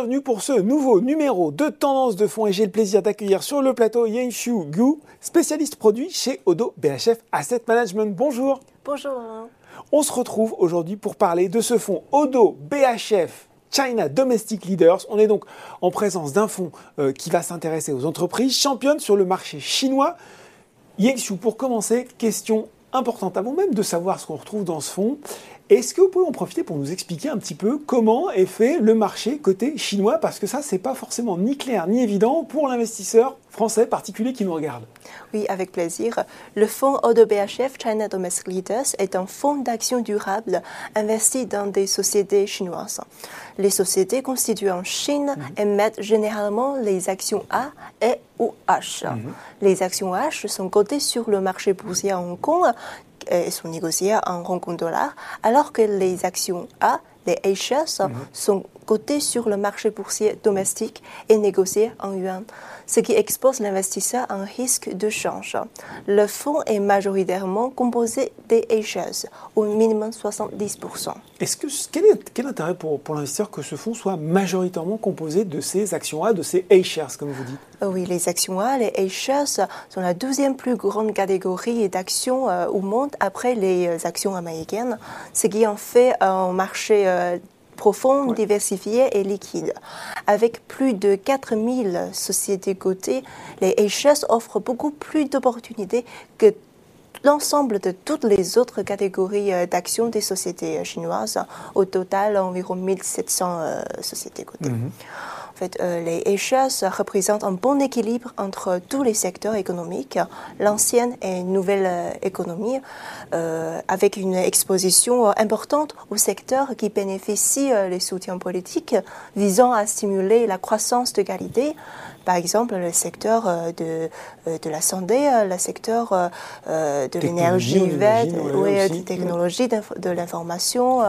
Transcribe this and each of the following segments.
Bienvenue pour ce nouveau numéro de Tendance de fond et j'ai le plaisir d'accueillir sur le plateau Yenshu Gu, spécialiste produit chez Odo BHF Asset Management. Bonjour. Bonjour. On se retrouve aujourd'hui pour parler de ce fonds Odo BHF China Domestic Leaders. On est donc en présence d'un fonds euh, qui va s'intéresser aux entreprises championnes sur le marché chinois. Yenshu, pour commencer, question importante avant même de savoir ce qu'on retrouve dans ce fonds. Est-ce que vous pouvez en profiter pour nous expliquer un petit peu comment est fait le marché côté chinois? Parce que ça, c'est pas forcément ni clair ni évident pour l'investisseur français particulier qui nous regarde. Oui, avec plaisir. Le fonds ODBHF China Domestic Leaders est un fonds d'action durable investi dans des sociétés chinoises. Les sociétés constituées en Chine mhm. émettent généralement les actions A et ou H. Mhm. Les actions H sont cotées sur le marché boursier à Hong Kong et sont négociées en Hong Kong dollar, alors que les actions A, les A-shares, mhm. sont cotées sur le marché boursier domestique et négociées en yuan ce qui expose l'investisseur à un risque de change. Le fonds est majoritairement composé des A-shares, au minimum 70%. Est-ce que, quel est quel intérêt pour, pour l'investisseur que ce fonds soit majoritairement composé de ces actions A, de ces A-shares, comme vous dites? Euh, Oui, les actions A, les A-shares, sont la deuxième plus grande catégorie d'actions euh, au monde après les euh, actions américaines, ce qui en fait un marché profonde, diversifiée et liquide. Avec plus de 4000 sociétés cotées, les HS offrent beaucoup plus d'opportunités que l'ensemble de toutes les autres catégories euh, d'actions des sociétés euh, chinoises. Au total, environ 1700 euh, sociétés cotées. Mhm. Euh, les HS représentent un bon équilibre entre tous les secteurs économiques, l'ancienne et nouvelle euh, économie, euh, avec une exposition importante aux secteurs qui bénéficient des soutiens politiques visant à stimuler la croissance de qualité, par exemple le secteur de, de la santé, le secteur de l'énergie verte, oui, de technologie, de l'information,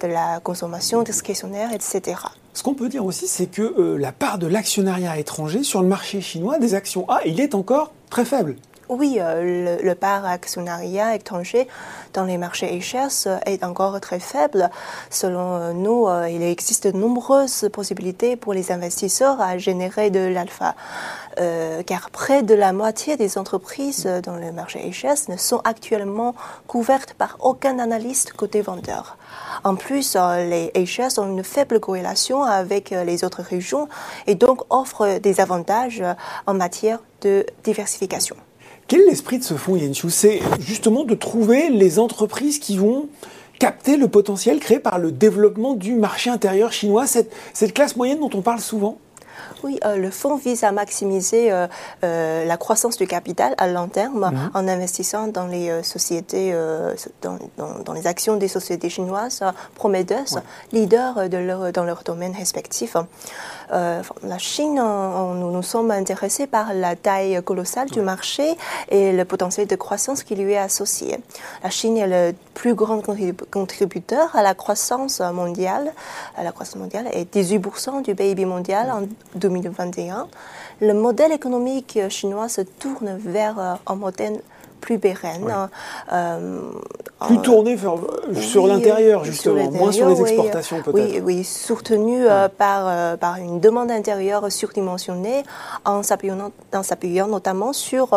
de la consommation discrétionnaire, etc. Ce qu'on peut dire aussi, c'est que euh, la part de l'actionnariat étranger sur le marché chinois des actions A, il est encore très faible. Oui, euh, le, part actionnariat étranger dans les marchés HS est encore très faible. Selon nous, euh, il existe de nombreuses possibilités pour les investisseurs à générer de l'alpha, car près de la moitié des entreprises dans le marché HS ne sont actuellement couvertes par aucun analyste côté vendeur. En plus, euh, les HS ont une faible corrélation avec euh, les autres régions et donc offrent des avantages euh, en matière de diversification. Quel est l'esprit de ce fonds Yenshu C'est justement de trouver les entreprises qui vont capter le potentiel créé par le développement du marché intérieur chinois, cette, cette classe moyenne dont on parle souvent oui, euh, le fonds vise à maximiser euh, euh, la croissance du capital à long terme mhm. en investissant dans les sociétés, dans, les actions des sociétés chinoises prometteuses, leaders de leur, dans leur domaine respectif. la Chine, nous nous sommes intéressés par la taille colossale du marché et le potentiel de croissance qui lui est associé. La Chine est le plus grand contributeur à la croissance mondiale, à la croissance mondiale et 18% du PIB mondial en 2021, le modèle économique chinois se tourne vers euh, un modèle plus pérenne. Euh, plus tourné sur l'intérieur, justement, moins sur les exportations peut-être. Oui, oui, soutenu euh, par, par une demande intérieure surdimensionnée en s'appuyant notamment sur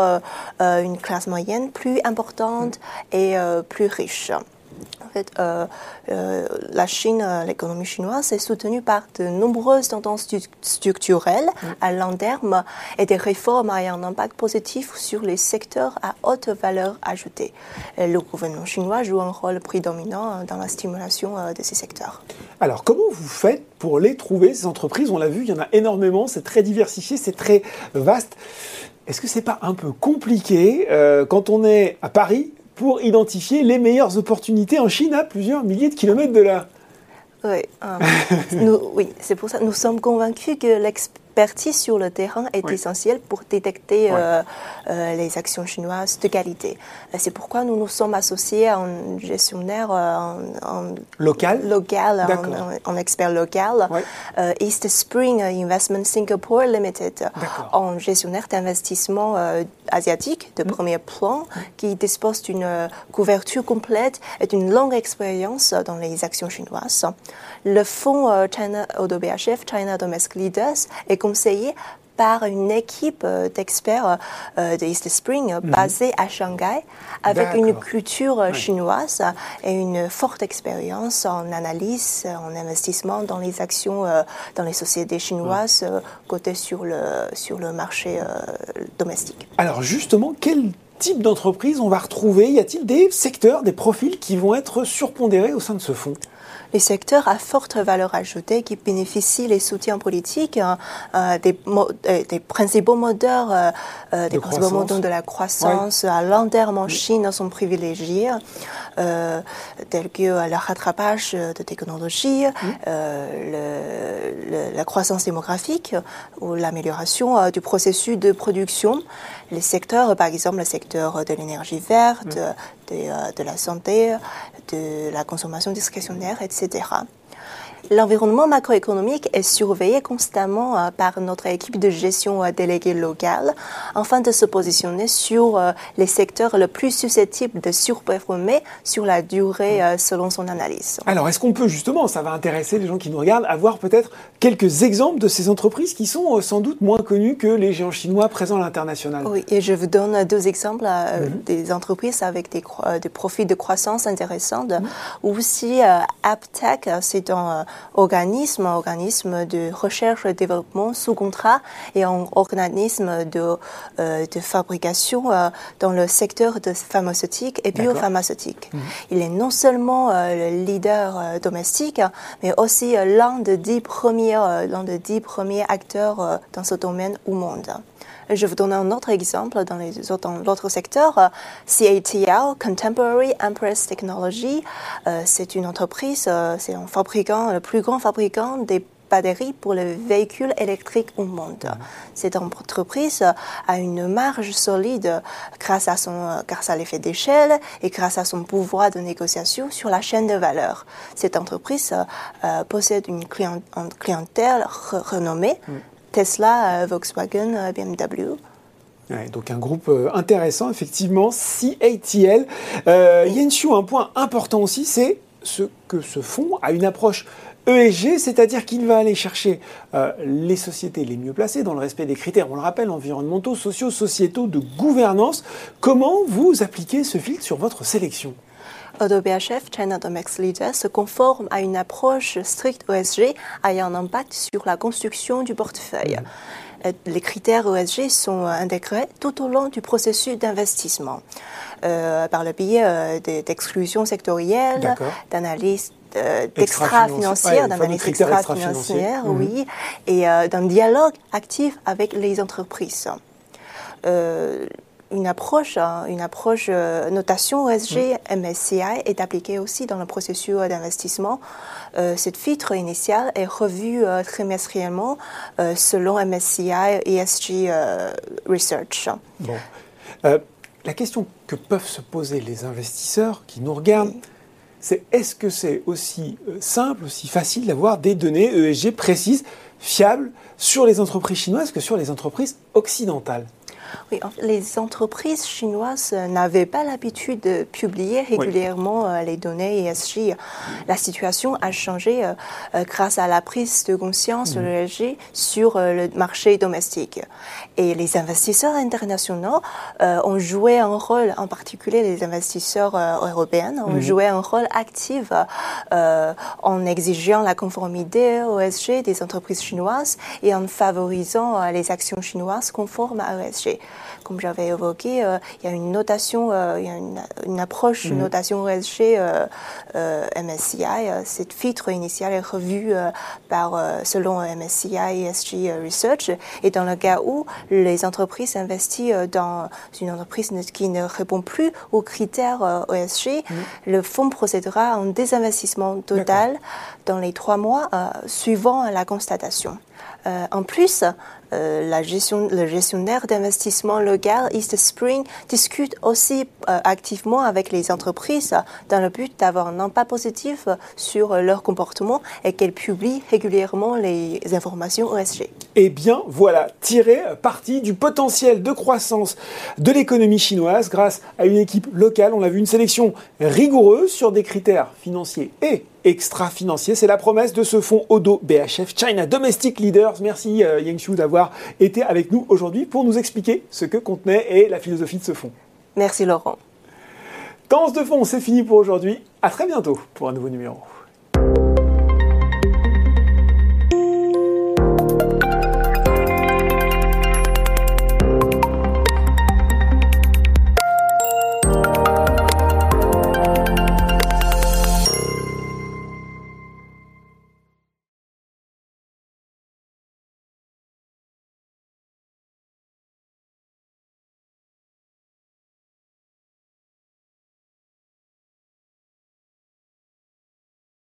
une classe moyenne plus importante mm. et plus riche. En fait, euh, euh, la Chine, euh, l'économie chinoise est soutenue par de nombreuses tendances structurelles mm. à long terme et des réformes ayant un impact positif sur les secteurs à haute valeur ajoutée. le gouvernement chinois joue un rôle prédominant dans la stimulation de ces secteurs. Alors, comment vous faites pour les trouver, ces entreprises? On l'a vu, il y en a énormément, c'est très diversifié, c'est très vaste. Est-ce que c'est pas un peu compliqué quand on est à Paris pour identifier les meilleures opportunités en Chine à plusieurs milliers de kilomètres de là. Oui, euh, oui c'est pour ça nous sommes convaincus que l'expérience l'expertise sur le terrain est essentielle pour détecter les actions chinoises de qualité. C'est pourquoi nous nous sommes associés à un gestionnaire en, local, local en, expert local, East Spring Investment Singapore Limited, en gestionnaire d'investissement asiatique de mm. premier plan, qui dispose d'une couverture complète et d'une longue expérience dans les actions chinoises. Le fonds euh, China ODBHF, China Domestic Leaders, est conseillé par une équipe euh, d'experts euh, de East Spring mhm. basée à Shanghai avec une culture chinoise et une forte expérience en analyse, en investissement dans les actions dans les sociétés chinoises cotées sur le, sur le marché domestique. Alors justement, quel type d'entreprise on va retrouver? Y a-t-il des secteurs, des profils qui vont être surpondérés au sein de ce fonds? Les secteurs à forte valeur ajoutée qui bénéficient les soutiens politiques euh, euh, des, euh, des, principaux moteurs, des principaux moteurs de la croissance à long terme en Chine sont privilégiés, tels que le rattrapage de technologies, le, la croissance démographique ou l'amélioration du processus de production. Les secteurs, par exemple, le secteur de l'énergie verte, de, de la santé, de la consommation discrétionnaire, etc. L'environnement macroéconomique est surveillé constamment euh, par notre équipe de gestion euh, déléguée locale afin de se positionner sur euh, les secteurs les plus susceptibles de surperformer sur la durée selon son analyse. Alors, est-ce qu'on peut justement, ça va intéresser les gens qui nous regardent, avoir peut-être quelques exemples de ces entreprises qui sont sans doute moins connues que les géants chinois présents à l'international? Oui, et je vous donne deux exemples mhm. des entreprises avec des, des, profits de croissance intéressants. Ou aussi, AppTech, c'est un organisme, organisme de recherche et développement sous contrat et un organisme de, euh, de fabrication euh, dans le secteur de pharmaceutique et biopharmaceutique. Mhm. Il est non seulement euh, le leader domestique, mais aussi l'un des dix premiers, l'un des dix premiers acteurs dans ce domaine au monde. Je vous donne un autre exemple dans l'autre secteur. CATL, Contemporary Empress Technology, euh, c'est une entreprise, euh, c'est un fabricant, le plus grand fabricant des batteries pour les véhicules électriques au monde. Mhm. Cette entreprise a une marge solide grâce à, son, grâce à l'effet d'échelle et grâce à son pouvoir de négociation sur la chaîne de valeur. Cette entreprise euh, possède une, clientèle renommée, mhm. Tesla, euh, Volkswagen, euh, BMW. donc un groupe euh, intéressant, effectivement, CATL. Euh, un point important aussi, c'est ce que ce fonds a une approche ESG, c'est-à-dire qu'il va aller chercher les sociétés les mieux placées dans le respect des critères, on le rappelle, environnementaux, sociaux, sociétaux, de gouvernance. Comment vous appliquez ce filtre sur votre sélection? ODBHF, China Domex Leader, se conforme à une approche stricte ESG ayant un impact sur la construction du portefeuille. Mm. Euh, les critères ESG sont intégrés tout au long du processus d'investissement euh, par le biais euh, d'exclusion sectorielle, d'analyse d'extra-financière, d'analyse extra-financière, mm. oui, et d'un dialogue actif avec les entreprises une approche, hein, une approche euh, notation ESG MSCI est appliquée aussi dans le processus d'investissement. Euh, cette filtre initiale est revue euh, trimestriellement selon MSCI ESG Research. Bon. la question que peuvent se poser les investisseurs qui nous regardent, c'est est-ce que c'est aussi simple, aussi facile d'avoir des données ESG précises, fiables sur les entreprises chinoises que sur les entreprises occidentales? Oui, les entreprises chinoises n'avaient pas l'habitude de publier régulièrement euh, les données ESG. La situation a changé euh, euh, grâce à la prise de conscience de l'ESG sur le marché domestique. Et les investisseurs internationaux ont joué un rôle, en particulier les investisseurs européens, ont mhm. joué un rôle actif en exigeant la conformité ESG des entreprises chinoises et en favorisant les actions chinoises conformes à ESG comme j'avais évoqué, euh, il y a une notation, euh, il y a une, approche, une mhm. notation ESG euh, MSCI. cette filtre initiale est revue par, selon MSCI ESG Research. Et dans le cas où les entreprises investissent dans une entreprise qui ne répond plus aux critères ESG, mhm. le fonds procédera à un désinvestissement total dans les trois mois suivant la constatation. Euh, en plus, euh, la le gestionnaire d'investissement local East Spring discute aussi euh, activement avec les entreprises dans le but d'avoir un impact positif sur leur comportement et qu'elles publient régulièrement les informations ESG. Eh bien voilà, tirer parti du potentiel de croissance de l'économie chinoise grâce à une équipe locale. On a vu une sélection rigoureuse sur des critères financiers et extra-financiers. C'est la promesse de ce fonds Odo BHF China Domestic Leaders. Merci euh, Yang d'avoir été avec nous aujourd'hui pour nous expliquer ce que contenait et la philosophie de ce fonds. Merci Laurent. Tendance de fond, c'est fini pour aujourd'hui. À très bientôt pour un nouveau numéro.